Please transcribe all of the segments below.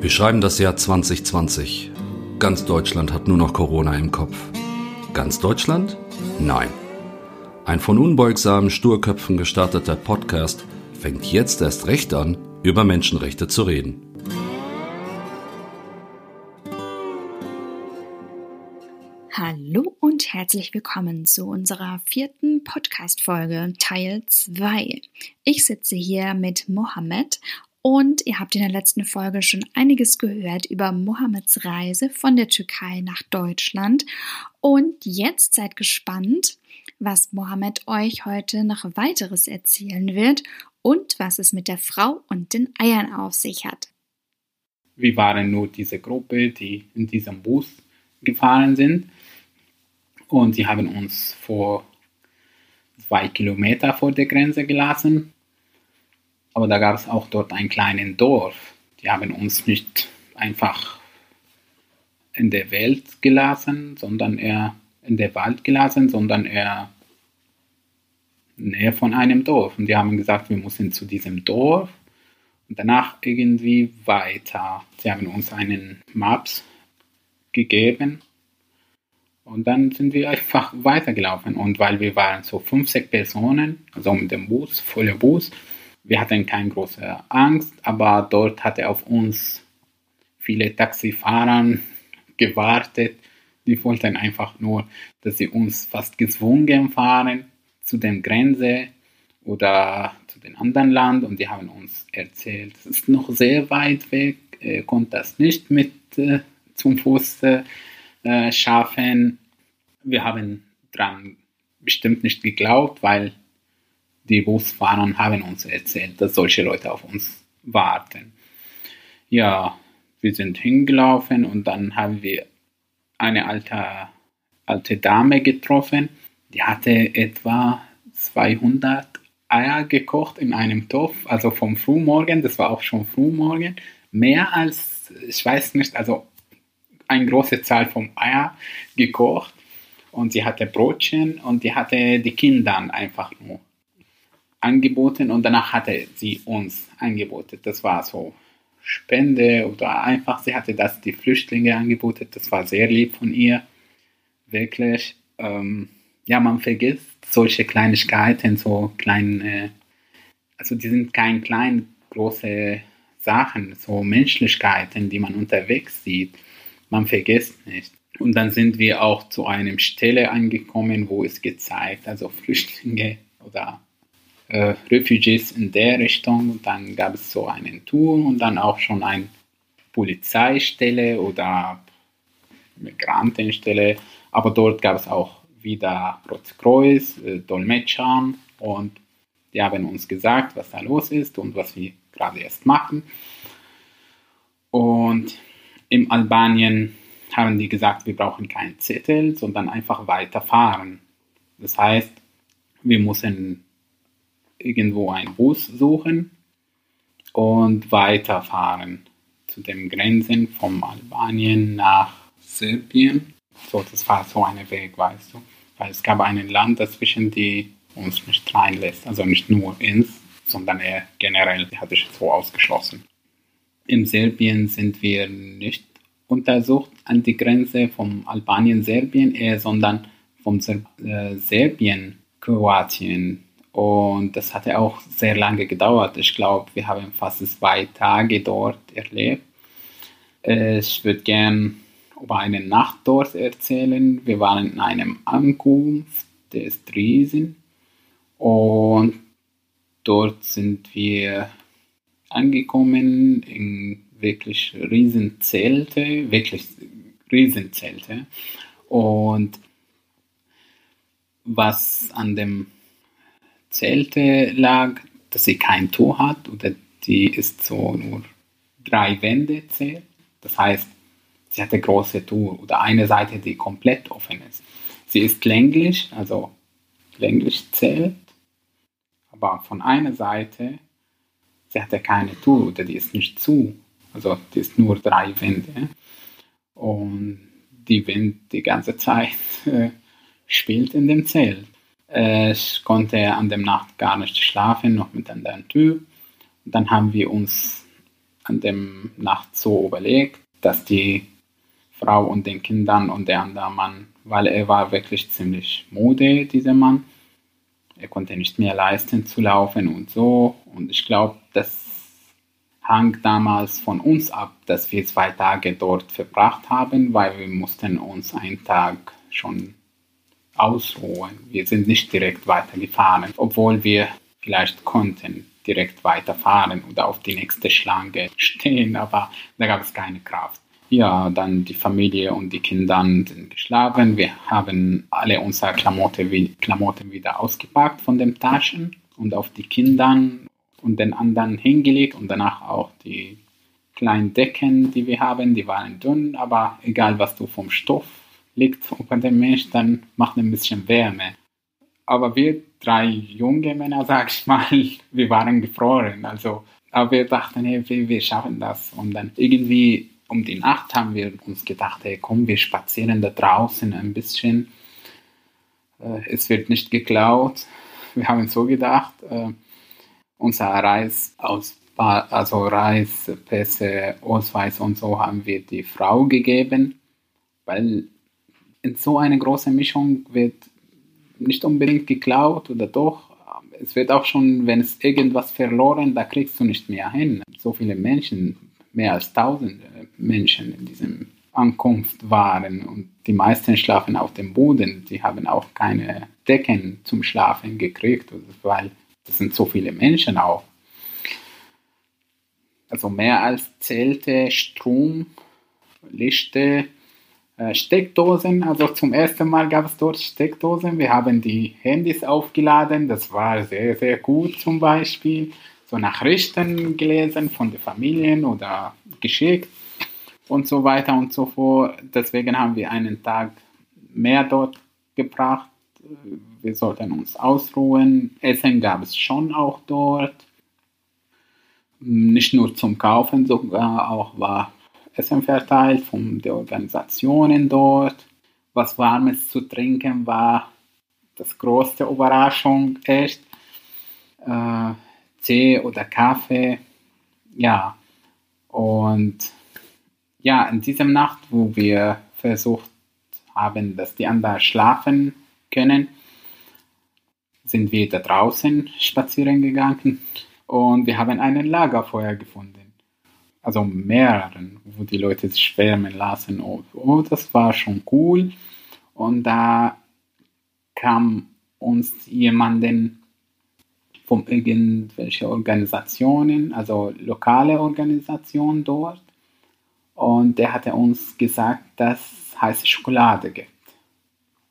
Wir schreiben das Jahr 2020. Ganz Deutschland hat nur noch Corona im Kopf. Ganz Deutschland? Nein. Ein von unbeugsamen Sturköpfen gestarteter Podcast fängt jetzt erst recht an, über Menschenrechte zu reden. Hallo und herzlich willkommen zu unserer vierten Podcast-Folge, Teil 2. Ich sitze hier mit Mohammed und ihr habt in der letzten Folge schon einiges gehört über Mohammeds Reise von der Türkei nach Deutschland. Und jetzt seid gespannt, was Mohammed euch heute noch weiteres erzählen wird und was es mit der Frau und den Eiern auf sich hat. Wir waren nur diese Gruppe, die in diesem Bus gefahren sind. Und sie haben uns vor zwei Kilometer vor der Grenze gelassen. Aber da gab es auch dort einen kleinen Dorf. Die haben uns nicht einfach in der Welt gelassen, sondern eher in der Wald gelassen, sondern eher näher von einem Dorf. Und die haben gesagt, wir müssen zu diesem Dorf und danach irgendwie weiter. Sie haben uns einen Maps gegeben und dann sind wir einfach weitergelaufen. Und weil wir waren so fünf, sechs Personen, also mit dem Bus, voller Bus, wir hatten keine große Angst, aber dort hatte auf uns viele Taxifahrer gewartet. Die wollten einfach nur, dass sie uns fast gezwungen fahren zu der Grenze oder zu den anderen Land und die haben uns erzählt, es ist noch sehr weit weg, äh, konnte das nicht mit äh, zum Fuß äh, schaffen. Wir haben dran bestimmt nicht geglaubt, weil die Busfahrer haben uns erzählt, dass solche Leute auf uns warten. Ja, wir sind hingelaufen und dann haben wir eine alte, alte Dame getroffen, die hatte etwa 200 Eier gekocht in einem Topf, also vom Frühmorgen, das war auch schon Frühmorgen, mehr als, ich weiß nicht, also eine große Zahl von Eier gekocht und sie hatte Brotchen und die hatte die Kindern einfach nur angeboten und danach hatte sie uns angeboten. Das war so Spende oder einfach, sie hatte das die Flüchtlinge angeboten. Das war sehr lieb von ihr. Wirklich. Ähm, ja, man vergisst solche Kleinigkeiten, so kleine, also die sind kein klein, große Sachen, so Menschlichkeiten, die man unterwegs sieht man vergisst nicht. Und dann sind wir auch zu einem Stelle angekommen, wo es gezeigt, also Flüchtlinge oder äh, Refugees in der Richtung. Und dann gab es so einen Tour und dann auch schon eine Polizeistelle oder Migrantenstelle. Aber dort gab es auch wieder Rotkreuz, äh, Dolmetschern und die haben uns gesagt, was da los ist und was wir gerade erst machen. Und in Albanien haben die gesagt, wir brauchen keinen Zettel, sondern einfach weiterfahren. Das heißt, wir müssen irgendwo einen Bus suchen und weiterfahren zu den Grenzen von Albanien nach Serbien. So, das war so ein Weg, weißt du. Weil es gab ein Land dazwischen, die uns nicht reinlässt. Also nicht nur ins, sondern eher generell, hatte ich so ausgeschlossen. In Serbien sind wir nicht untersucht an die Grenze von Albanien-Serbien, sondern von äh, Serbien-Kroatien. Und das hatte auch sehr lange gedauert. Ich glaube, wir haben fast zwei Tage dort erlebt. Ich würde gern über eine Nacht dort erzählen. Wir waren in einem Ankunft, der ist riesen. Und dort sind wir angekommen in wirklich riesen Zelte, wirklich riesen Zelte. Und was an dem Zelte lag, dass sie kein Tor hat oder die ist so nur drei Wände zählt. Das heißt, sie hat eine große Tour oder eine Seite, die komplett offen ist. Sie ist länglich, also länglich zählt, aber von einer Seite sie hatte keine Tour oder die ist nicht zu. Also die ist nur drei Wände. Und die Wind die ganze Zeit äh, spielt in dem Zelt. Ich konnte an dem Nacht gar nicht schlafen, noch mit an der Tür. dann haben wir uns an dem Nacht so überlegt, dass die Frau und den Kindern und der andere Mann, weil er war wirklich ziemlich müde, dieser Mann. Er konnte nicht mehr leisten zu laufen und so. Und ich glaube, das hang damals von uns ab, dass wir zwei Tage dort verbracht haben, weil wir mussten uns einen Tag schon ausruhen. Wir sind nicht direkt weitergefahren, obwohl wir vielleicht konnten direkt weiterfahren oder auf die nächste Schlange stehen, aber da gab es keine Kraft. Ja, dann die Familie und die Kinder sind geschlafen. Wir haben alle unsere Klamotten, Klamotten wieder ausgepackt von den Taschen und auf die Kinder und den anderen hingelegt und danach auch die kleinen Decken, die wir haben, die waren dünn, aber egal was du vom Stoff liegt über dem Mensch, dann macht ein bisschen Wärme. Aber wir drei junge Männer, sag ich mal, wir waren gefroren. Also, aber wir dachten, hey, wir, wir schaffen das. Und dann irgendwie um die Nacht haben wir uns gedacht, hey, komm, wir spazieren da draußen ein bisschen. Äh, es wird nicht geklaut. Wir haben so gedacht, äh, unser Reis aus also Reis, Pässe, Ausweis und so haben wir die Frau gegeben, weil in so einer großen Mischung wird nicht unbedingt geklaut oder doch. Es wird auch schon, wenn es irgendwas verloren, da kriegst du nicht mehr hin. So viele Menschen, mehr als tausende Menschen in diesem Ankunft waren und die meisten schlafen auf dem Boden. Die haben auch keine Decken zum Schlafen gekriegt, weil das sind so viele Menschen auch. Also mehr als Zelte, Strom, Lichte, äh, Steckdosen. Also zum ersten Mal gab es dort Steckdosen. Wir haben die Handys aufgeladen. Das war sehr, sehr gut zum Beispiel so Nachrichten gelesen von den Familien oder geschickt und so weiter und so fort. Deswegen haben wir einen Tag mehr dort gebracht. Wir sollten uns ausruhen. Essen gab es schon auch dort. Nicht nur zum Kaufen, sogar auch war Essen verteilt von den Organisationen dort. Was Warmes zu trinken war das größte Überraschung, echt. Äh, Tee oder Kaffee. Ja, und ja, in dieser Nacht, wo wir versucht haben, dass die anderen schlafen können, sind wir da draußen spazieren gegangen und wir haben einen Lagerfeuer gefunden. Also mehreren, wo die Leute sich wärmen lassen. Oh, oh, das war schon cool. Und da kam uns jemanden von irgendwelchen Organisationen, also lokale Organisationen dort. Und der hatte uns gesagt, dass es heiße Schokolade gibt.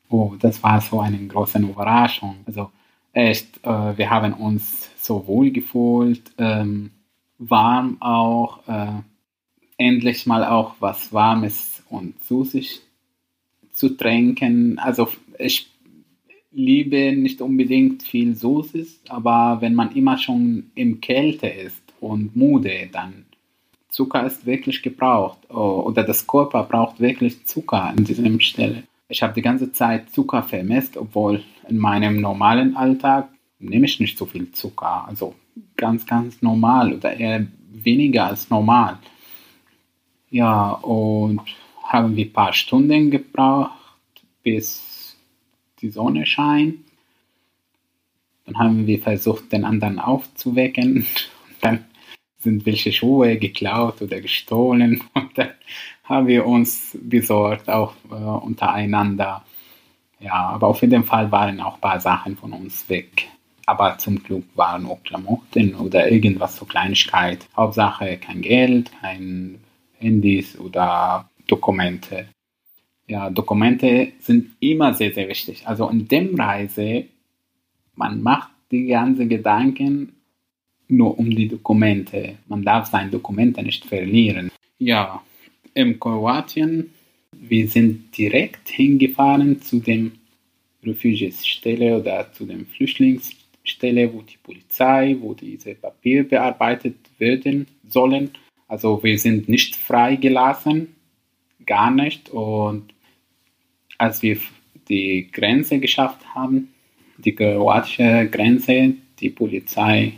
Oh, das war so eine große Überraschung. Also echt, äh, wir haben uns so wohl gefühlt, ähm, warm auch, äh, endlich mal auch was Warmes und Süßes zu trinken. Also ich liebe nicht unbedingt viel Süßes, aber wenn man immer schon im Kälte ist und müde, dann Zucker ist wirklich gebraucht oh, oder das Körper braucht wirklich Zucker an dieser Stelle. Ich habe die ganze Zeit Zucker vermisst, obwohl in meinem normalen Alltag nehme ich nicht so viel Zucker, also ganz, ganz normal oder eher weniger als normal. Ja, und haben wir ein paar Stunden gebraucht, bis die Sonne scheint. Dann haben wir versucht, den anderen aufzuwecken. dann sind welche Schuhe geklaut oder gestohlen. Und dann haben wir uns besorgt, auch äh, untereinander. Ja, aber auf jeden Fall waren auch ein paar Sachen von uns weg. Aber zum Glück waren auch Klamotten oder irgendwas, so Kleinigkeit. Hauptsache kein Geld, kein Handys oder Dokumente ja, Dokumente sind immer sehr, sehr wichtig. Also in dem Reise, man macht die ganzen Gedanken nur um die Dokumente. Man darf seine Dokumente nicht verlieren. Ja, in Kroatien, wir sind direkt hingefahren zu dem Refugiesstelle oder zu dem Flüchtlingsstelle, wo die Polizei, wo diese Papiere bearbeitet werden sollen. Also wir sind nicht freigelassen, gar nicht. Und als wir die Grenze geschafft haben, die kroatische Grenze, die Polizei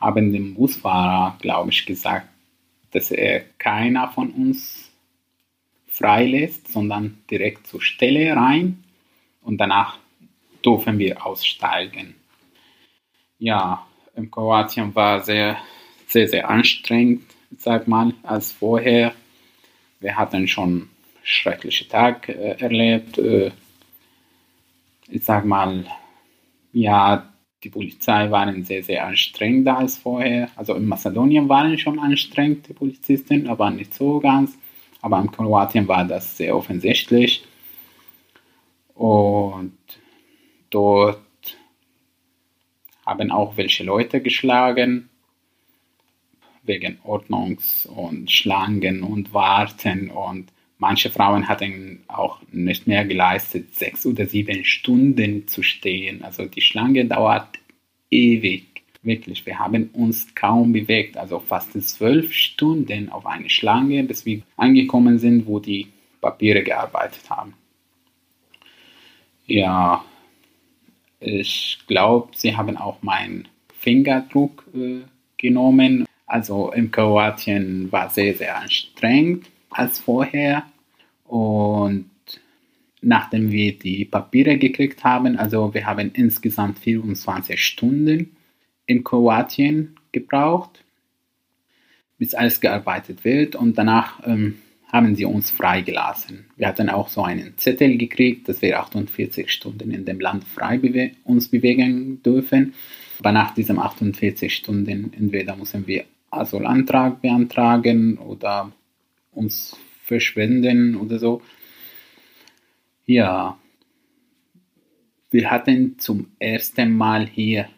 haben dem Busfahrer, glaube ich, gesagt, dass er keiner von uns freilässt, sondern direkt zur Stelle rein und danach dürfen wir aussteigen. Ja, in Kroatien war sehr, sehr, sehr anstrengend, sag mal, als vorher. Wir hatten schon schreckliche Tage äh, erlebt. Äh, ich sag mal, ja, die Polizei waren sehr, sehr anstrengender als vorher. Also in Mazedonien waren schon anstrengend die Polizisten, aber nicht so ganz. Aber in Kroatien war das sehr offensichtlich. Und dort haben auch welche Leute geschlagen wegen Ordnungs- und Schlangen und Warten und manche Frauen hatten auch nicht mehr geleistet, sechs oder sieben Stunden zu stehen. Also die Schlange dauert ewig. Wirklich, wir haben uns kaum bewegt, also fast zwölf Stunden auf eine Schlange, bis wir angekommen sind, wo die Papiere gearbeitet haben. Ja, ich glaube, sie haben auch meinen Fingerdruck äh, genommen. Also in Kroatien war sehr, sehr anstrengend als vorher. Und nachdem wir die Papiere gekriegt haben, also wir haben insgesamt 24 Stunden in Kroatien gebraucht, bis alles gearbeitet wird. Und danach ähm, haben sie uns freigelassen. Wir hatten auch so einen Zettel gekriegt, dass wir 48 Stunden in dem Land frei bewe uns bewegen dürfen. Aber nach diesen 48 Stunden entweder müssen wir Asylantrag beantragen oder uns verschwinden oder so. Ja, wir hatten zum ersten Mal hier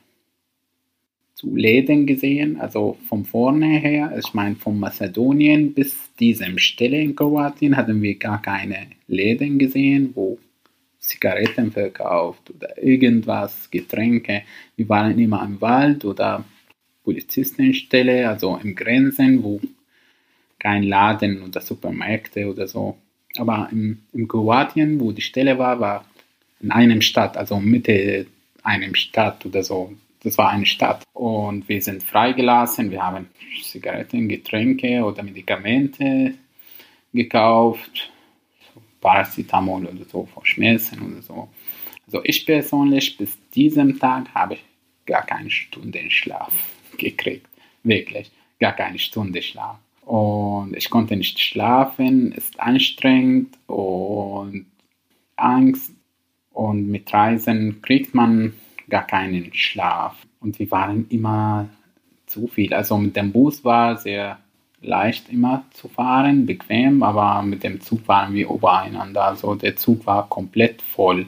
zu Läden gesehen, also von vorne her, ich meine von Mazedonien bis diesem Stelle in Kroatien hatten wir gar keine Läden gesehen, wo Zigaretten verkauft oder irgendwas, Getränke. Wir waren immer im Wald oder Polizistenstelle, also im Grenzen, wo kein Laden oder Supermärkte oder so. Aber im, im Kroatien, wo die Stelle war, war in einem Stadt, also Mitte einem Stadt oder so das war eine Stadt. Und wir sind freigelassen. Wir haben Zigaretten, Getränke oder Medikamente gekauft. Paracetamol oder so, vor Schmerzen oder so. Also ich persönlich bis diesem Tag habe ich gar keine Stunde Schlaf gekriegt. Wirklich, gar keine Stunde Schlaf. Und ich konnte nicht schlafen, ist anstrengend und Angst. Und mit Reisen kriegt man gar keinen Schlaf. Und wir waren immer zu viel. Also mit dem Bus war sehr leicht immer zu fahren, bequem, aber mit dem Zug waren wir übereinander. Also der Zug war komplett voll,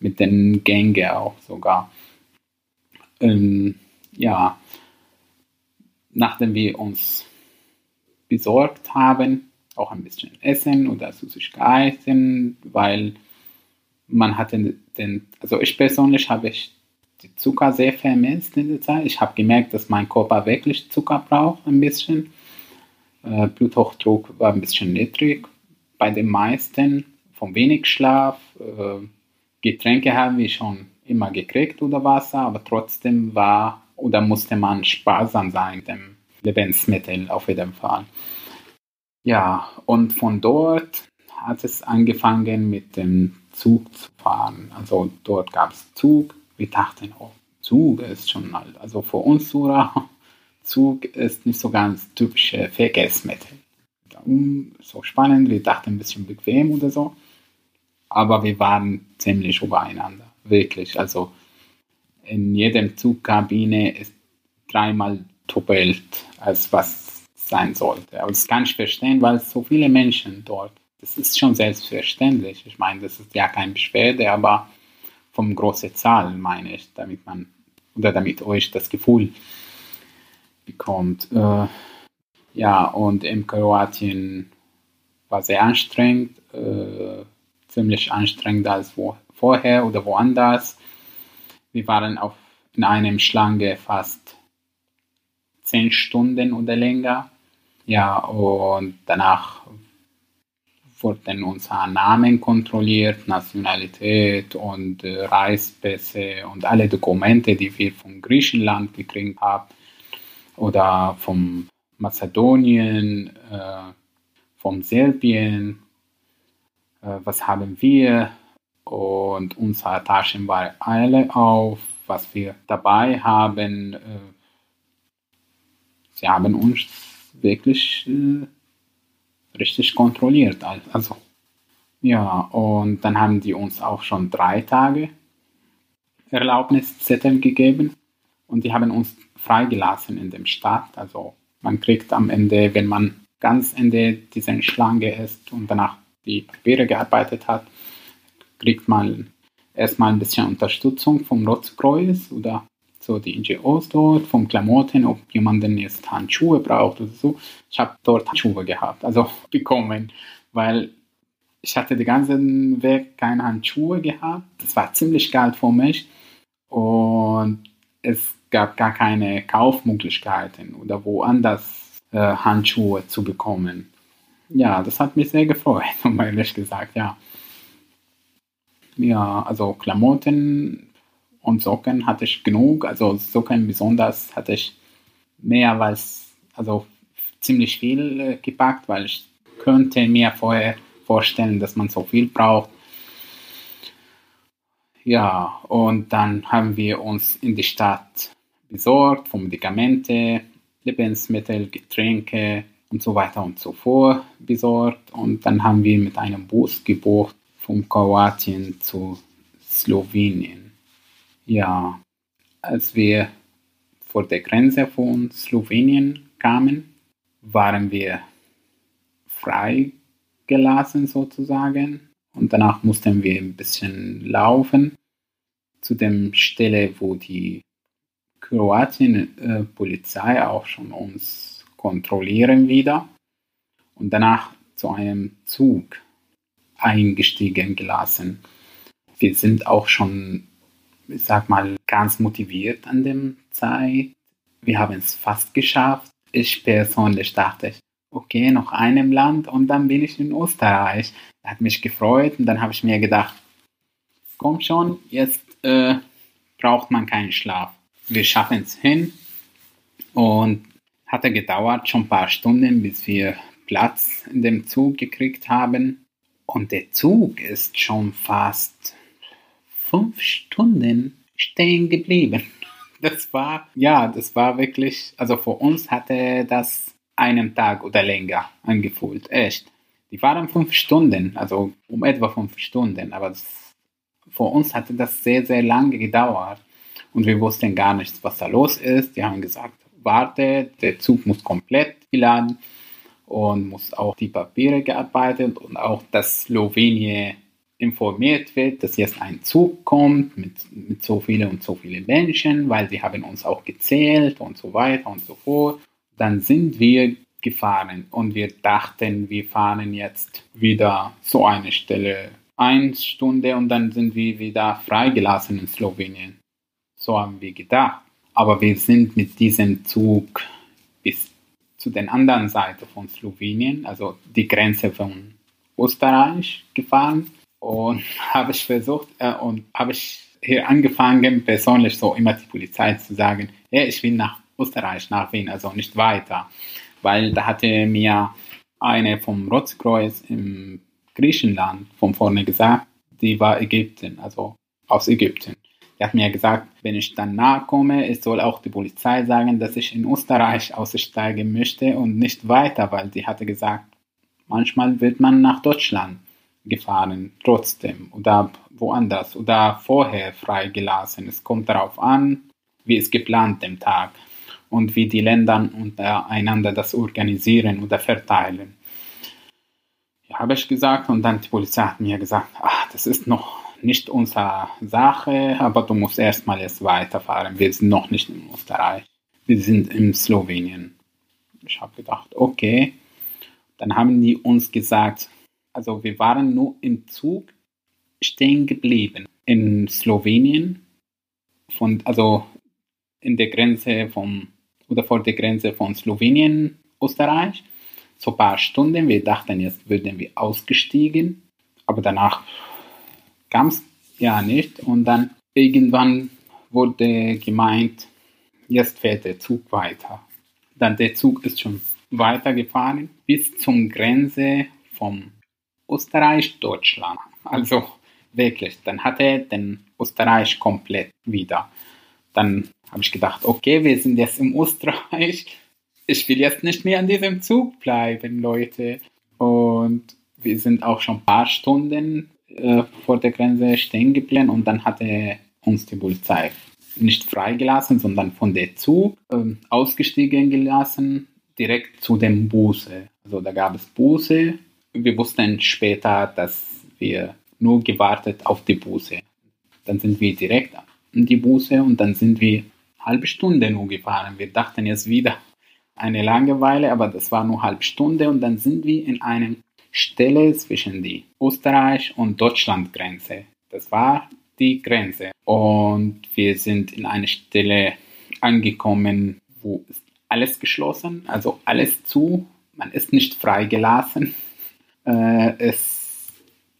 mit den Gängen auch sogar. Ähm, ja, nachdem wir uns besorgt haben, auch ein bisschen Essen oder Süßigkeiten, weil man hatte den, also ich persönlich habe ich die Zucker sehr vermisst in der Zeit. Ich habe gemerkt, dass mein Körper wirklich Zucker braucht, ein bisschen. Äh, Bluthochdruck war ein bisschen niedrig bei den meisten, von wenig Schlaf. Äh, Getränke haben wir schon immer gekriegt oder Wasser, aber trotzdem war oder musste man sparsam sein mit dem Lebensmittel auf jeden Fall. Ja, und von dort hat es angefangen mit dem Zug zu fahren. Also dort gab es Zug, wir dachten, oh, Zug ist schon alt. Also für uns Sura, Zug ist nicht so ganz typische Verkehrsmittel. So spannend, wir dachten ein bisschen bequem oder so. Aber wir waren ziemlich übereinander, wirklich. Also in jedem Zugkabine ist dreimal doppelt, als was sein sollte. Aber das kann ich verstehen, weil so viele Menschen dort. Das ist schon selbstverständlich. Ich meine, das ist ja keine Beschwerde, aber vom großen Zahl, meine ich, damit man oder damit euch das Gefühl bekommt. Äh, ja, und in Kroatien war sehr anstrengend, äh, ziemlich anstrengender als wo, vorher oder woanders. Wir waren auf, in einem Schlange fast zehn Stunden oder länger. Ja, und danach wurden unsere Namen kontrolliert, Nationalität und äh, Reispässe und alle Dokumente, die wir von Griechenland gekriegt haben oder vom Mazedonien, äh, vom Serbien, äh, was haben wir und unsere Taschen waren alle auf, was wir dabei haben. Äh, sie haben uns wirklich äh, richtig kontrolliert. Also, ja, und dann haben die uns auch schon drei Tage Erlaubniszettel gegeben und die haben uns freigelassen in dem Stadt. Also man kriegt am Ende, wenn man ganz Ende dieser Schlange ist und danach die Papiere gearbeitet hat, kriegt man erstmal ein bisschen Unterstützung vom Rotkreuz oder so die NGOs dort, vom Klamotten, ob jemand jetzt Handschuhe braucht oder so. Ich habe dort Handschuhe gehabt, also bekommen, weil ich hatte den ganzen Weg keine Handschuhe gehabt. Das war ziemlich kalt für mich und es gab gar keine Kaufmöglichkeiten oder woanders äh, Handschuhe zu bekommen. Ja, das hat mich sehr gefreut, um ehrlich gesagt, ja. Ja, also Klamotten und Socken hatte ich genug. Also Socken besonders hatte ich mehr als, also ziemlich viel äh, gepackt, weil ich könnte mir vorher vorstellen, dass man so viel braucht. Ja, und dann haben wir uns in die Stadt besorgt, von Medikamente, Lebensmittel, Getränke und so weiter und so fort besorgt. Und dann haben wir mit einem Bus gebucht von Kroatien zu Slowenien. Ja, als wir vor der Grenze von Slowenien kamen, waren wir freigelassen sozusagen. Und danach mussten wir ein bisschen laufen zu der Stelle, wo die Kroatien-Polizei äh, auch schon uns kontrollieren wieder. Und danach zu einem Zug eingestiegen gelassen. Wir sind auch schon, ich sag mal, ganz motiviert an dem Zeit. Wir haben es fast geschafft. Ich persönlich dachte, okay, noch einem Land und dann bin ich in Österreich. Hat mich gefreut und dann habe ich mir gedacht, komm schon, jetzt äh, braucht man keinen Schlaf. Wir schaffen es hin und hatte gedauert schon ein paar Stunden, bis wir Platz in dem Zug gekriegt haben. Und der Zug ist schon fast fünf Stunden stehen geblieben. Das war, ja, das war wirklich, also für uns hatte das einen Tag oder länger angefühlt, echt. Die waren fünf Stunden, also um etwa fünf Stunden, aber das, für uns hatte das sehr, sehr lange gedauert und wir wussten gar nicht, was da los ist. Die haben gesagt, warte, der Zug muss komplett geladen und muss auch die Papiere gearbeitet und auch, dass Slowenien informiert wird, dass jetzt ein Zug kommt mit, mit so vielen und so vielen Menschen, weil sie haben uns auch gezählt und so weiter und so fort. Dann sind wir gefahren und wir dachten, wir fahren jetzt wieder so eine Stelle eine Stunde und dann sind wir wieder freigelassen in Slowenien. So haben wir gedacht. Aber wir sind mit diesem Zug bis zu der anderen Seite von Slowenien, also die Grenze von Österreich gefahren und habe ich versucht äh, und habe ich hier angefangen, persönlich so immer die Polizei zu sagen, hey, ich will nach Österreich, nach Wien, also nicht weiter, weil da hatte mir eine vom Rotkreuz im Griechenland von vorne gesagt, die war Ägypten, also aus Ägypten. Die hat mir gesagt, wenn ich dann nahe komme, es soll auch die Polizei sagen, dass ich in Österreich aussteigen möchte und nicht weiter, weil die hatte gesagt, manchmal wird man nach Deutschland gefahren, trotzdem, oder woanders, oder vorher freigelassen. Es kommt darauf an, wie es geplant dem Tag und wie die Länder untereinander das organisieren oder verteilen. Ja, habe ich gesagt und dann die Polizei hat mir gesagt, ach, das ist noch nicht unsere Sache, aber du musst erstmal jetzt weiterfahren. Wir sind noch nicht in Österreich. Wir sind in Slowenien. Ich habe gedacht, okay. Dann haben die uns gesagt, also wir waren nur im Zug stehen geblieben in Slowenien, von, also in der Grenze vom, oder vor der Grenze von Slowenien, Österreich. So ein paar Stunden. Wir dachten, jetzt würden wir ausgestiegen, aber danach kam es ja nicht. Und dann irgendwann wurde gemeint, jetzt fährt der Zug weiter. Dann der Zug ist schon weitergefahren bis zum Grenze vom Österreich-Deutschland. Also wirklich, dann hatte er den Österreich komplett wieder. Dann habe ich gedacht, okay, wir sind jetzt im Österreich. Ich will jetzt nicht mehr an diesem Zug bleiben, Leute. Und wir sind auch schon ein paar Stunden äh, vor der Grenze stehen geblieben und dann hatte uns die Polizei nicht freigelassen, sondern von der Zug äh, ausgestiegen gelassen, direkt zu dem Buße. Also da gab es Buße. Wir wussten später, dass wir nur gewartet auf die Buße. Dann sind wir direkt in die Buße und dann sind wir halbe Stunde nur gefahren. Wir dachten jetzt wieder eine Langeweile, aber das war nur halbe Stunde und dann sind wir in einem Stelle zwischen die Österreich- und Deutschland-Grenze. Das war die Grenze. Und wir sind in eine Stelle angekommen, wo alles geschlossen, also alles zu. Man ist nicht freigelassen. Äh, es,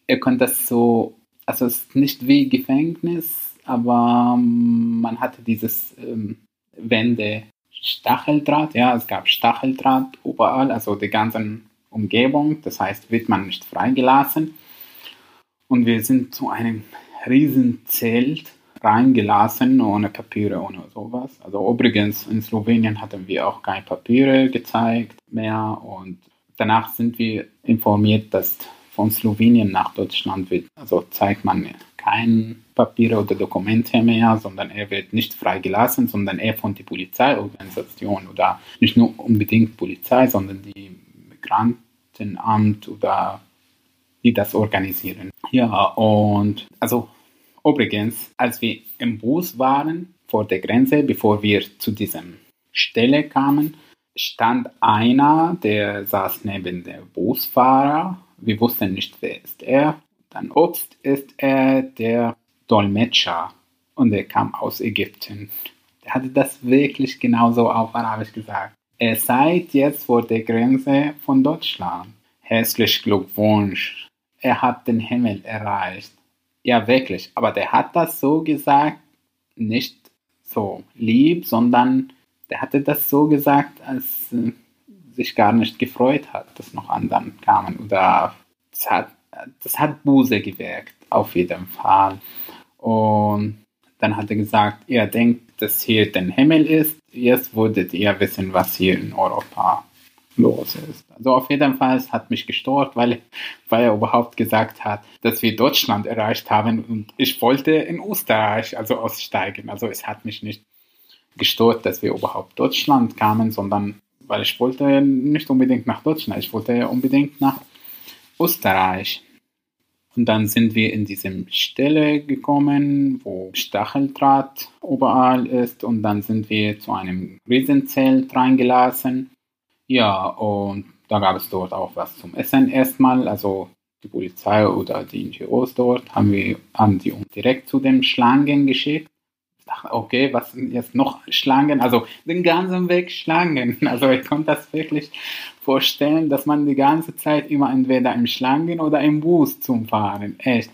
ihr könnt das so, also es ist nicht wie Gefängnis, aber man hatte dieses ähm, Wände Stacheldraht, ja, es gab Stacheldraht überall, also die ganzen Umgebung, das heißt, wird man nicht freigelassen. Und wir sind zu einem riesen Zelt reingelassen, ohne Papiere, ohne sowas. Also übrigens, in Slowenien hatten wir auch keine Papiere gezeigt mehr und danach sind wir informiert, dass von Slowenien nach Deutschland wird, also zeigt man kein Papiere oder Dokumente mehr, sondern er wird nicht freigelassen, sondern er von der Polizeiorganisation oder nicht nur unbedingt Polizei, sondern die Migrantenamt oder die das organisieren. Ja, und also übrigens, als wir im Bus waren vor der Grenze, bevor wir zu diesem Stelle kamen, stand einer, der saß neben der Busfahrer. Wir wussten nicht, wer ist er. Dann Obst ist er der Dolmetscher und er kam aus Ägypten. Er hatte das wirklich genauso auf Arabisch gesagt. Ihr seid jetzt vor der Grenze von Deutschland. Herzlich Glückwunsch. Er hat den Himmel erreicht. Ja, wirklich. Aber der hat das so gesagt, nicht so lieb, sondern der hatte das so gesagt, als äh, sich gar nicht gefreut hat, dass noch anderen kamen. Oder das hat, das hat Buße gewirkt, auf jeden Fall. Und dann hat er gesagt, ihr denkt, dass hier der Himmel ist, jetzt würdet ihr wissen, was hier in Europa los ist. Also auf jeden Fall, es hat mich gestört, weil, weil er überhaupt gesagt hat, dass wir Deutschland erreicht haben und ich wollte in Österreich also aussteigen. Also es hat mich nicht gestört, dass wir überhaupt Deutschland kamen, sondern weil ich wollte nicht unbedingt nach Deutschland, ich wollte unbedingt nach Österreich. Und dann sind wir in diesem Stelle gekommen, wo Stacheldraht überall ist. Und dann sind wir zu einem Riesenzelt reingelassen. Ja, und da gab es dort auch was zum Essen erstmal. Also die Polizei oder die NGOs dort haben, wir, haben die direkt zu den Schlangen geschickt. Dachte, okay, was sind jetzt noch Schlangen? Also den ganzen Weg Schlangen. Also ich konnte das wirklich vorstellen, dass man die ganze Zeit immer entweder im Schlangen oder im Bus zum Fahren. Echt.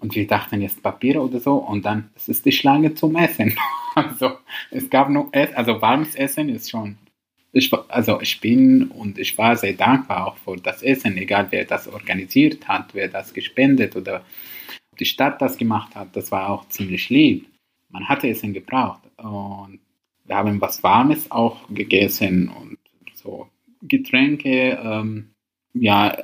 Und wir dachten jetzt Papiere oder so und dann, das ist die Schlange zum Essen. Also es gab nur Essen, also warmes Essen ist schon. Ich, also ich bin und ich war sehr dankbar auch für das Essen, egal wer das organisiert hat, wer das gespendet oder die Stadt das gemacht hat, das war auch ziemlich lieb. Man hatte Essen gebraucht und wir haben was Warmes auch gegessen und so Getränke. Ähm, ja,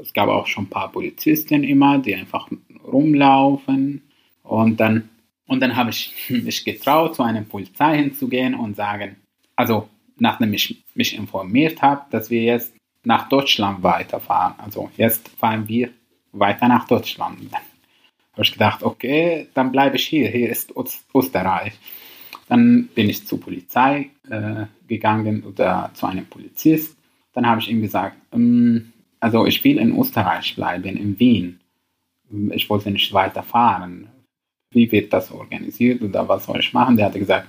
es gab auch schon ein paar Polizisten immer, die einfach rumlaufen. Und dann, und dann habe ich mich getraut, zu einer Polizei hinzugehen und sagen, also nachdem ich mich informiert habe, dass wir jetzt nach Deutschland weiterfahren. Also jetzt fahren wir weiter nach Deutschland. Habe ich gedacht, okay, dann bleibe ich hier. Hier ist Österreich. Dann bin ich zur Polizei äh, gegangen oder zu einem Polizist. Dann habe ich ihm gesagt, ähm, also ich will in Österreich bleiben, in Wien. Ich wollte nicht weiterfahren. Wie wird das organisiert oder was soll ich machen? Der hatte gesagt,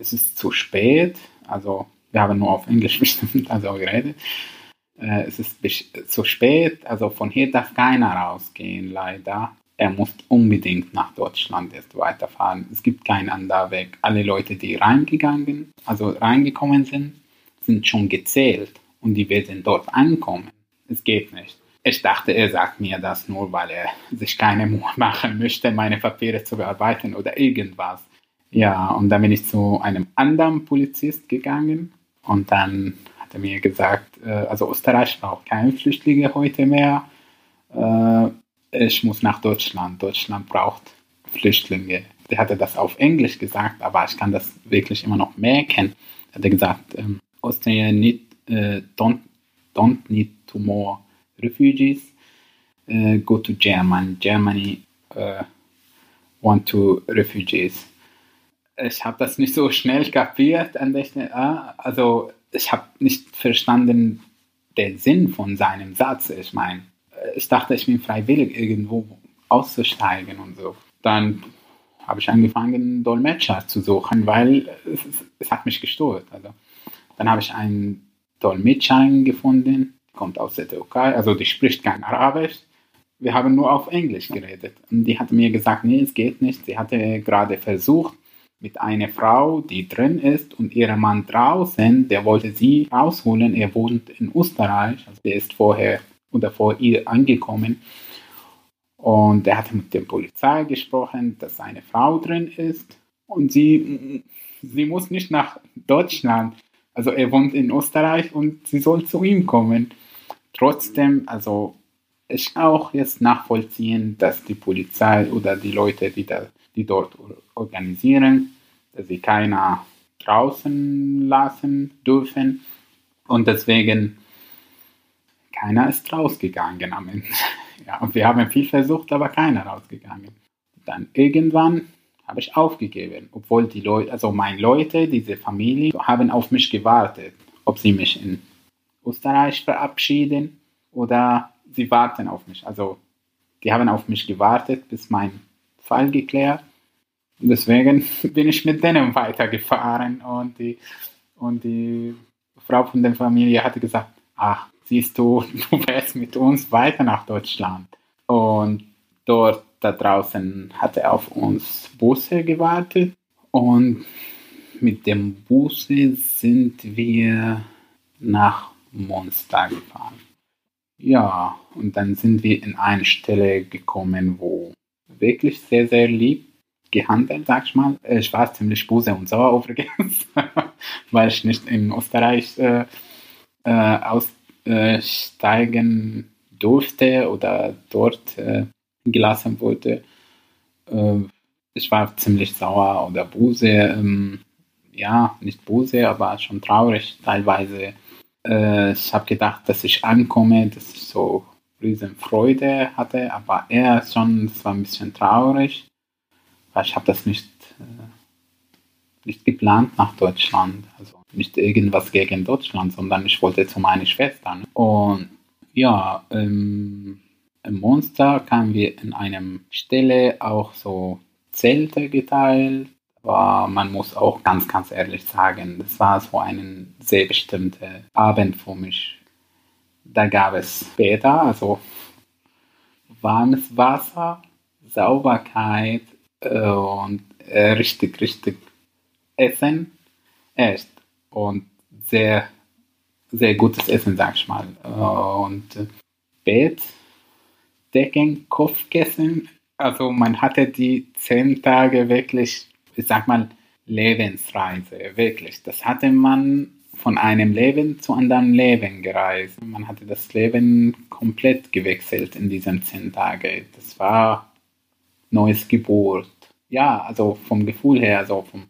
es ist zu spät. Also wir haben nur auf Englisch bestimmt also geredet. Äh, es ist zu spät, also von hier darf keiner rausgehen, leider er muss unbedingt nach Deutschland erst weiterfahren. Es gibt keinen anderen Weg. Alle Leute, die reingegangen, also reingekommen sind, sind schon gezählt und die werden dort ankommen. Es geht nicht. Ich dachte, er sagt mir das nur, weil er sich keine Mühe machen möchte, meine Papiere zu bearbeiten oder irgendwas. Ja, und dann bin ich zu einem anderen Polizist gegangen und dann hat er mir gesagt, äh, also Österreich braucht keine Flüchtlinge heute mehr. Äh, ich muss nach Deutschland. Deutschland braucht Flüchtlinge. Der hatte das auf Englisch gesagt, aber ich kann das wirklich immer noch merken. Er hat gesagt, ähm, Austria need, uh, don't, don't need to more refugees. Uh, go to Germany. Germany uh, want to refugees. Ich habe das nicht so schnell kapiert. Also ich habe nicht verstanden den Sinn von seinem Satz. Ich meine, ich dachte, ich bin freiwillig irgendwo auszusteigen und so. Dann habe ich angefangen, Dolmetscher zu suchen, weil es, es hat mich gestört. Also, dann habe ich einen Dolmetscher gefunden, kommt aus der Türkei, also die spricht kein Arabisch. Wir haben nur auf Englisch geredet. Und die hat mir gesagt, nee, es geht nicht. Sie hatte gerade versucht, mit einer Frau, die drin ist und ihrem Mann draußen, der wollte sie rausholen. Er wohnt in Österreich, also der ist vorher oder vor ihr angekommen. Und er hat mit der Polizei gesprochen, dass eine Frau drin ist und sie, sie muss nicht nach Deutschland. Also er wohnt in Österreich und sie soll zu ihm kommen. Trotzdem, also ich auch jetzt nachvollziehen, dass die Polizei oder die Leute, die, da, die dort organisieren, dass sie keiner draußen lassen dürfen. Und deswegen keiner ist rausgegangen am Ende. Ja, und wir haben viel versucht, aber keiner rausgegangen. Dann irgendwann habe ich aufgegeben, obwohl die Leute, also meine Leute, diese Familie, haben auf mich gewartet, ob sie mich in Österreich verabschieden oder sie warten auf mich. Also die haben auf mich gewartet, bis mein Fall geklärt. Und deswegen bin ich mit denen weitergefahren und die, und die Frau von der Familie hatte gesagt, ach, siehst du, du fährst mit uns weiter nach Deutschland. Und dort da draußen hat er auf uns Busse gewartet und mit dem Busse sind wir nach Monster gefahren. Ja, und dann sind wir in eine Stelle gekommen, wo wirklich sehr, sehr lieb gehandelt, sag ich mal. Ich war ziemlich böse und sauer übrigens, weil ich nicht in Österreich äh, äh, aus äh, steigen durfte oder dort äh, gelassen wurde. Äh, ich war ziemlich sauer oder böse. Ähm, ja, nicht böse, aber schon traurig teilweise. Äh, ich habe gedacht, dass ich ankomme, dass ich so riesen Freude hatte, aber er schon, es war ein bisschen traurig, weil ich habe das nicht, äh, nicht geplant nach Deutschland. Also nicht irgendwas gegen Deutschland, sondern ich wollte zu meinen Schwestern. Und ja, ähm, im Monster kamen wir in einem Stelle auch so Zelte geteilt. Aber man muss auch ganz, ganz ehrlich sagen, das war so ein sehr bestimmter Abend für mich. Da gab es Bäder, also warmes Wasser, Sauberkeit äh, und äh, richtig, richtig Essen. Echt und sehr, sehr gutes Essen, sag ich mal. Und Bett, Decken, Kopfkissen. Also man hatte die zehn Tage wirklich, ich sag mal, Lebensreise, wirklich. Das hatte man von einem Leben zu anderem Leben gereist. Man hatte das Leben komplett gewechselt in diesen zehn Tagen. Das war neues Geburt. Ja, also vom Gefühl her, also vom,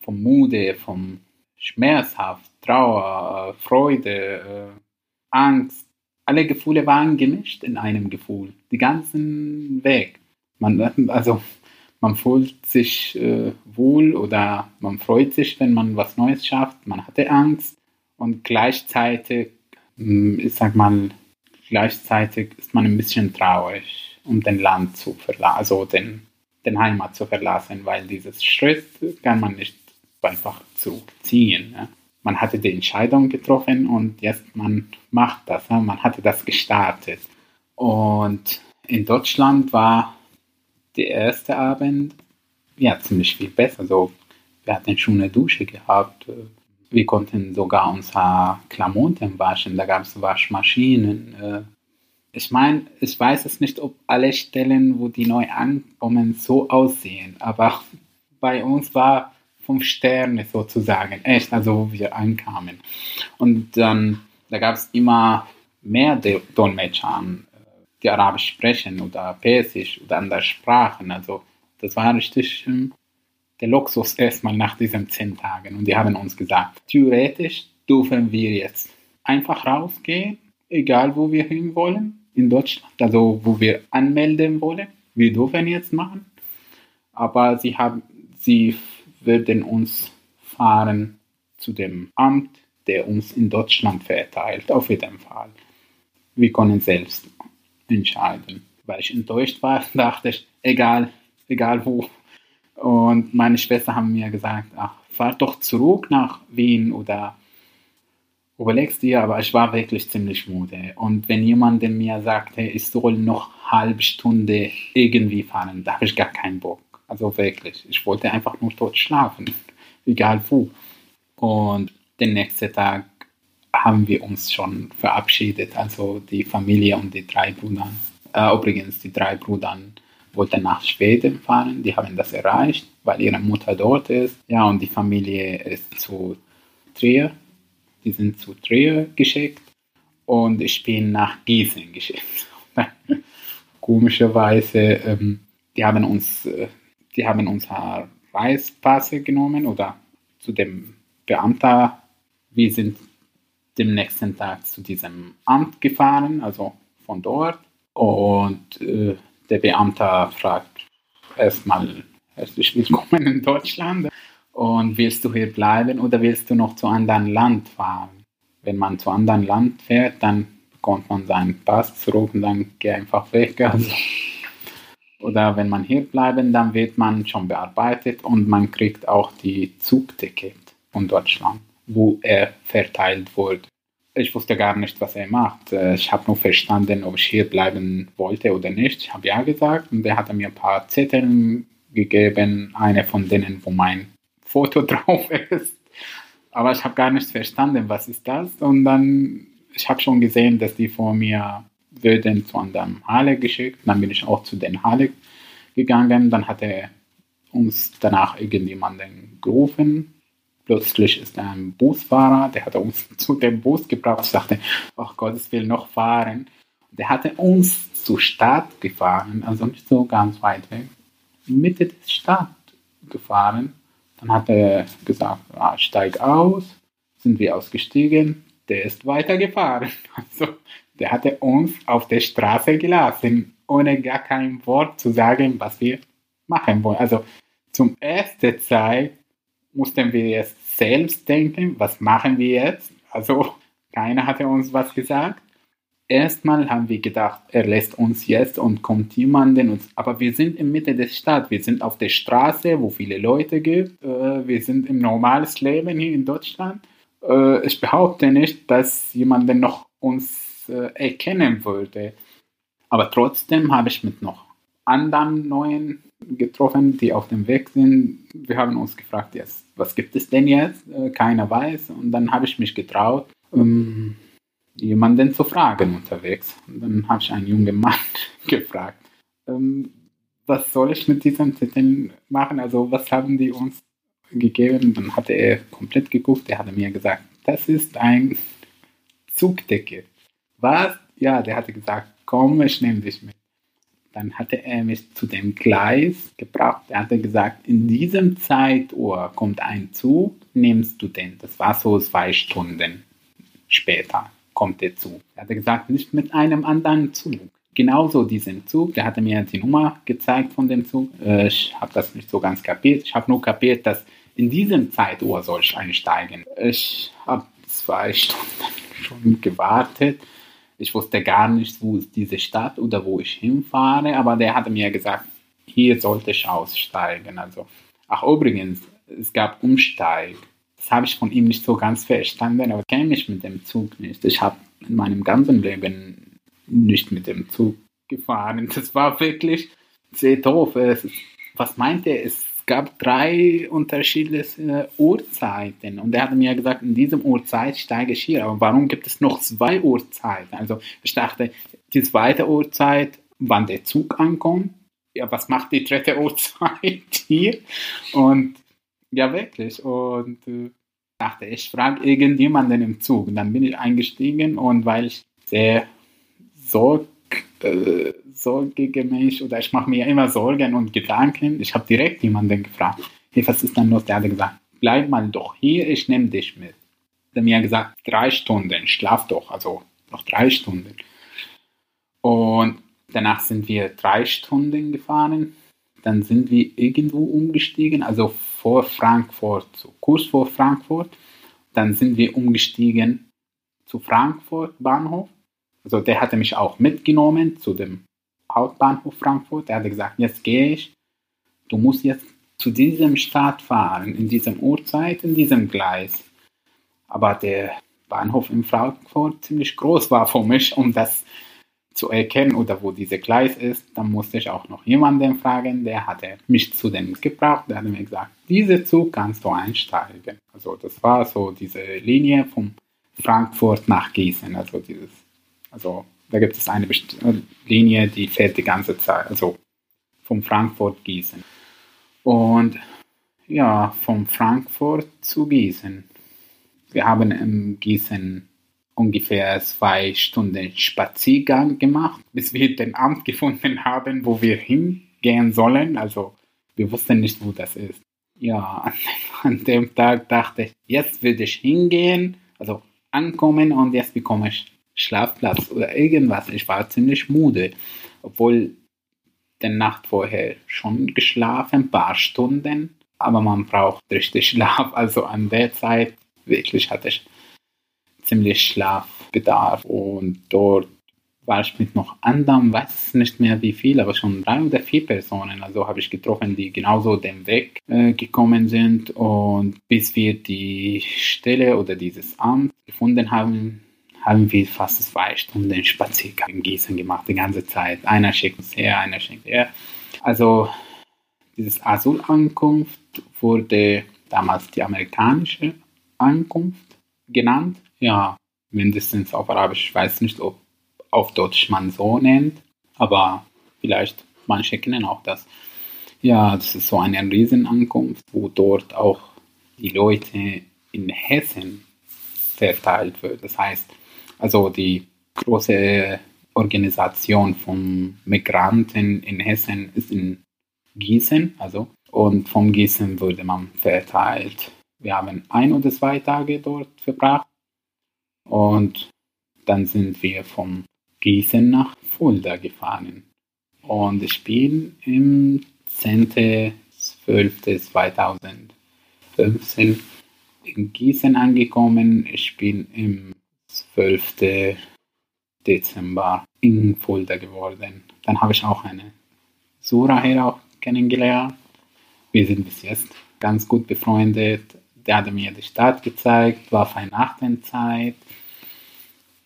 vom Mude, vom schmerzhaft, Trauer, Freude, äh, Angst. Alle Gefühle waren gemischt in einem Gefühl, die ganzen Weg. Man, also man fühlt sich äh, wohl oder man freut sich, wenn man was Neues schafft. Man hatte Angst und gleichzeitig, hm, ich sag mal, gleichzeitig ist man ein bisschen traurig, um den Land zu verlassen, also den, den Heimat zu verlassen, weil dieses Schritt kann man nicht einfach zurückziehen. Ja. Man hatte die Entscheidung getroffen und jetzt man macht das. Ja. Man hatte das gestartet. Und in Deutschland war der erste Abend ja ziemlich viel besser. Also wir hatten schon eine Dusche gehabt. Wir konnten sogar unsere Klamotten waschen. Da gab es Waschmaschinen. Äh. Ich meine, ich weiß es nicht, ob alle Stellen, wo die neu ankommen, so aussehen. Aber bei uns war fünf Sterne sozusagen, echt, also wo wir ankamen. Und dann, da gab es immer mehr Dolmetscher, die Arabisch sprechen oder Persisch oder andere Sprachen. Also das war richtig ähm, der Luxus erstmal nach diesen zehn Tagen. Und die haben uns gesagt, theoretisch dürfen wir jetzt einfach rausgehen, egal wo wir hin wollen, in Deutschland, also wo wir anmelden wollen. Wir dürfen jetzt machen. Aber sie haben, sie werden uns fahren zu dem Amt, der uns in Deutschland verteilt, auf jeden Fall. Wir können selbst entscheiden. Weil ich enttäuscht war, dachte ich, egal, egal wo. Und meine Schwester haben mir gesagt, ach, fahr doch zurück nach Wien oder überlegst dir, aber ich war wirklich ziemlich müde. Und wenn jemand mir sagte, ich soll noch eine halbe Stunde irgendwie fahren, da habe ich gar keinen Bock. Also wirklich, ich wollte einfach nur dort schlafen, egal wo. Und den nächsten Tag haben wir uns schon verabschiedet, also die Familie und die drei Brüder. Äh, übrigens, die drei Brüder wollten nach Schweden fahren, die haben das erreicht, weil ihre Mutter dort ist. Ja, und die Familie ist zu Trier, die sind zu Trier geschickt und ich bin nach Gießen geschickt. Komischerweise, ähm, die haben uns, äh, die haben unsere Reispasse genommen oder zu dem Beamter, wir sind dem nächsten Tag zu diesem Amt gefahren, also von dort. Und äh, der Beamte fragt erstmal, herzlich willkommen in Deutschland. Und willst du hier bleiben oder willst du noch zu anderen Land fahren? Wenn man zu anderen Land fährt, dann bekommt man seinen Pass zurück und dann geht einfach weg. Also. Oder wenn man hier bleiben, dann wird man schon bearbeitet und man kriegt auch die Zugticket von Deutschland wo er verteilt wurde. Ich wusste gar nicht, was er macht. Äh, ich habe nur verstanden, ob ich hier bleiben wollte oder nicht. Ich habe ja gesagt und er hat mir ein paar Zettel gegeben, eine von denen, wo mein Foto drauf ist. Aber ich habe gar nicht verstanden, was ist das. Und dann, ich habe schon gesehen, dass die vor mir würden zu einem Halle geschickt. Dann bin ich auch zu den Halle gegangen. Dann hat er uns danach irgendjemanden gerufen Plötzlich ist ein Busfahrer, der hat uns zu dem Bus gebracht. Ich dachte, ach oh Gott, ich will noch fahren. Der hatte uns zur Stadt gefahren, also nicht so ganz weit weg, Mitte der Stadt gefahren. Dann hat er gesagt, ah, steig aus, sind wir ausgestiegen, der ist weitergefahren. Also der hatte uns auf der Straße gelassen, ohne gar kein Wort zu sagen, was wir machen wollen. Also zum ersten Zeit mussten wir jetzt selbst denken, was machen wir jetzt? Also keiner hatte uns was gesagt. Erstmal haben wir gedacht, er lässt uns jetzt und kommt jemanden. Und, aber wir sind in Mitte der Stadt. Wir sind auf der Straße, wo viele Leute gibt. Äh, wir sind im normales Leben hier in Deutschland. Äh, ich behaupte nicht, dass jemand noch uns äh, erkennen würde. Aber trotzdem habe ich mit noch anderen neuen getroffen, die auf dem Weg sind. Wir haben uns gefragt, jetzt, was gibt es denn jetzt? Äh, keiner weiß. Und dann habe ich mich getraut, ähm, jemanden zu fragen unterwegs. Und dann habe ich einen jungen Mann gefragt, ähm, was soll ich mit diesem Zettel machen? Also was haben die uns gegeben? Dann hatte er komplett geguckt. Er hatte mir gesagt, das ist ein Zugticket. Was? Ja, der hatte gesagt, komm, ich nehme dich mit. Dann hatte er mich zu dem Gleis gebracht. Er hatte gesagt, in diesem Zeituhr kommt ein Zug, nimmst du den. Das war so zwei Stunden später kommt der Zug. Er hatte gesagt, nicht mit einem anderen Zug. Genauso diesen Zug, der hatte mir die Nummer gezeigt von dem Zug. Äh, ich habe das nicht so ganz kapiert. Ich habe nur kapiert, dass in diesem Zeituhr soll ich einsteigen. Ich habe zwei Stunden schon gewartet ich wusste gar nicht, wo ist diese Stadt oder wo ich hinfahre, aber der hatte mir gesagt, hier sollte ich aussteigen. Also, ach übrigens, es gab Umsteig. Das habe ich von ihm nicht so ganz verstanden, aber kenne mich mit dem Zug nicht. Ich habe in meinem ganzen Leben nicht mit dem Zug gefahren. Das war wirklich sehr doof. Was meint er? Es gab drei unterschiedliche Uhrzeiten und er hat mir gesagt, in diesem Uhrzeit steige ich hier. Aber warum gibt es noch zwei Uhrzeiten? Also ich dachte, die zweite Uhrzeit, wann der Zug ankommt. Ja, was macht die dritte Uhrzeit hier? Und ja, wirklich. Und äh, dachte, ich frage irgendjemanden im Zug. Und dann bin ich eingestiegen und weil ich sehr sorg, äh, sorgige Mensch oder ich mache mir immer Sorgen und Gedanken, ich habe direkt jemanden gefragt, hey, was ist denn los? Der hat gesagt, bleib mal doch hier, ich nehme dich mit. Der mir gesagt, drei Stunden, schlaf doch, also noch drei Stunden. Und danach sind wir drei Stunden gefahren. Dann sind wir irgendwo umgestiegen, also vor Frankfurt, so kurz vor Frankfurt. Dann sind wir umgestiegen zu Frankfurt Bahnhof. Also der hatte mich auch mitgenommen zu dem Hauptbahnhof Frankfurt. Er hatte gesagt, jetzt gehe ich. Du musst jetzt zu diesem Stadt fahren, in diesem Uhrzeit, in diesem Gleis. Aber der Bahnhof in Frankfurt ziemlich groß war für mich, um das zu erkennen oder wo diese Gleis ist, dann musste ich auch noch jemanden fragen, der hatte mich zu dem gebracht, der hatte mir gesagt, diese Zug kannst du einsteigen. Also das war so diese Linie von Frankfurt nach Gießen, also dieses, also da gibt es eine Linie, die fährt die ganze Zeit, also von Frankfurt Gießen. Und ja, von Frankfurt zu Gießen. Wir haben in Gießen ungefähr zwei Stunden Spaziergang gemacht, bis wir den Amt gefunden haben, wo wir hingehen sollen. Also wir wussten nicht, wo das ist. Ja, an dem Tag dachte ich, jetzt will ich hingehen, also ankommen und jetzt bekomme ich Schlafplatz oder irgendwas. Ich war ziemlich müde, obwohl der Nacht vorher schon geschlafen, ein paar Stunden, aber man braucht richtig Schlaf. Also an der Zeit wirklich hatte ich ziemlich Schlafbedarf und dort war ich mit noch anderen, weiß nicht mehr wie viel, aber schon drei oder vier Personen, also habe ich getroffen, die genauso den Weg äh, gekommen sind und bis wir die Stelle oder dieses Amt gefunden haben, haben wir fast zwei Stunden Spaziergang in Gießen gemacht, die ganze Zeit. Einer schickt uns her, einer schickt her. Also dieses Asylankunft wurde damals die amerikanische Ankunft genannt ja, mindestens auf Arabisch. Ich weiß nicht, ob auf Deutsch man so nennt, aber vielleicht manche kennen auch das. Ja, das ist so eine Riesenankunft, wo dort auch die Leute in Hessen verteilt wird. Das heißt, also die große Organisation von Migranten in Hessen ist in Gießen, also und von Gießen wurde man verteilt. Wir haben ein oder zwei Tage dort verbracht und dann sind wir von Gießen nach Fulda gefahren. Und ich bin im 10.12.2015 in Gießen angekommen. Ich bin im 12. Dezember in Fulda geworden. Dann habe ich auch eine Sura hier auch kennengelernt. Wir sind bis jetzt ganz gut befreundet der hatte mir die Stadt gezeigt, war Weihnachtenzeit.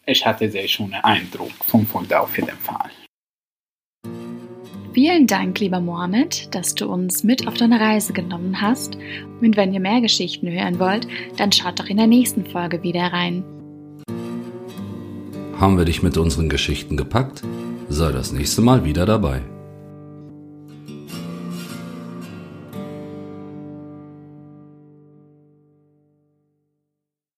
Ich hatte sehr schönen Eindruck von Fulda auf jeden Fall. Vielen Dank, lieber Mohammed, dass du uns mit auf deine Reise genommen hast. Und wenn ihr mehr Geschichten hören wollt, dann schaut doch in der nächsten Folge wieder rein. Haben wir dich mit unseren Geschichten gepackt? Sei das nächste Mal wieder dabei.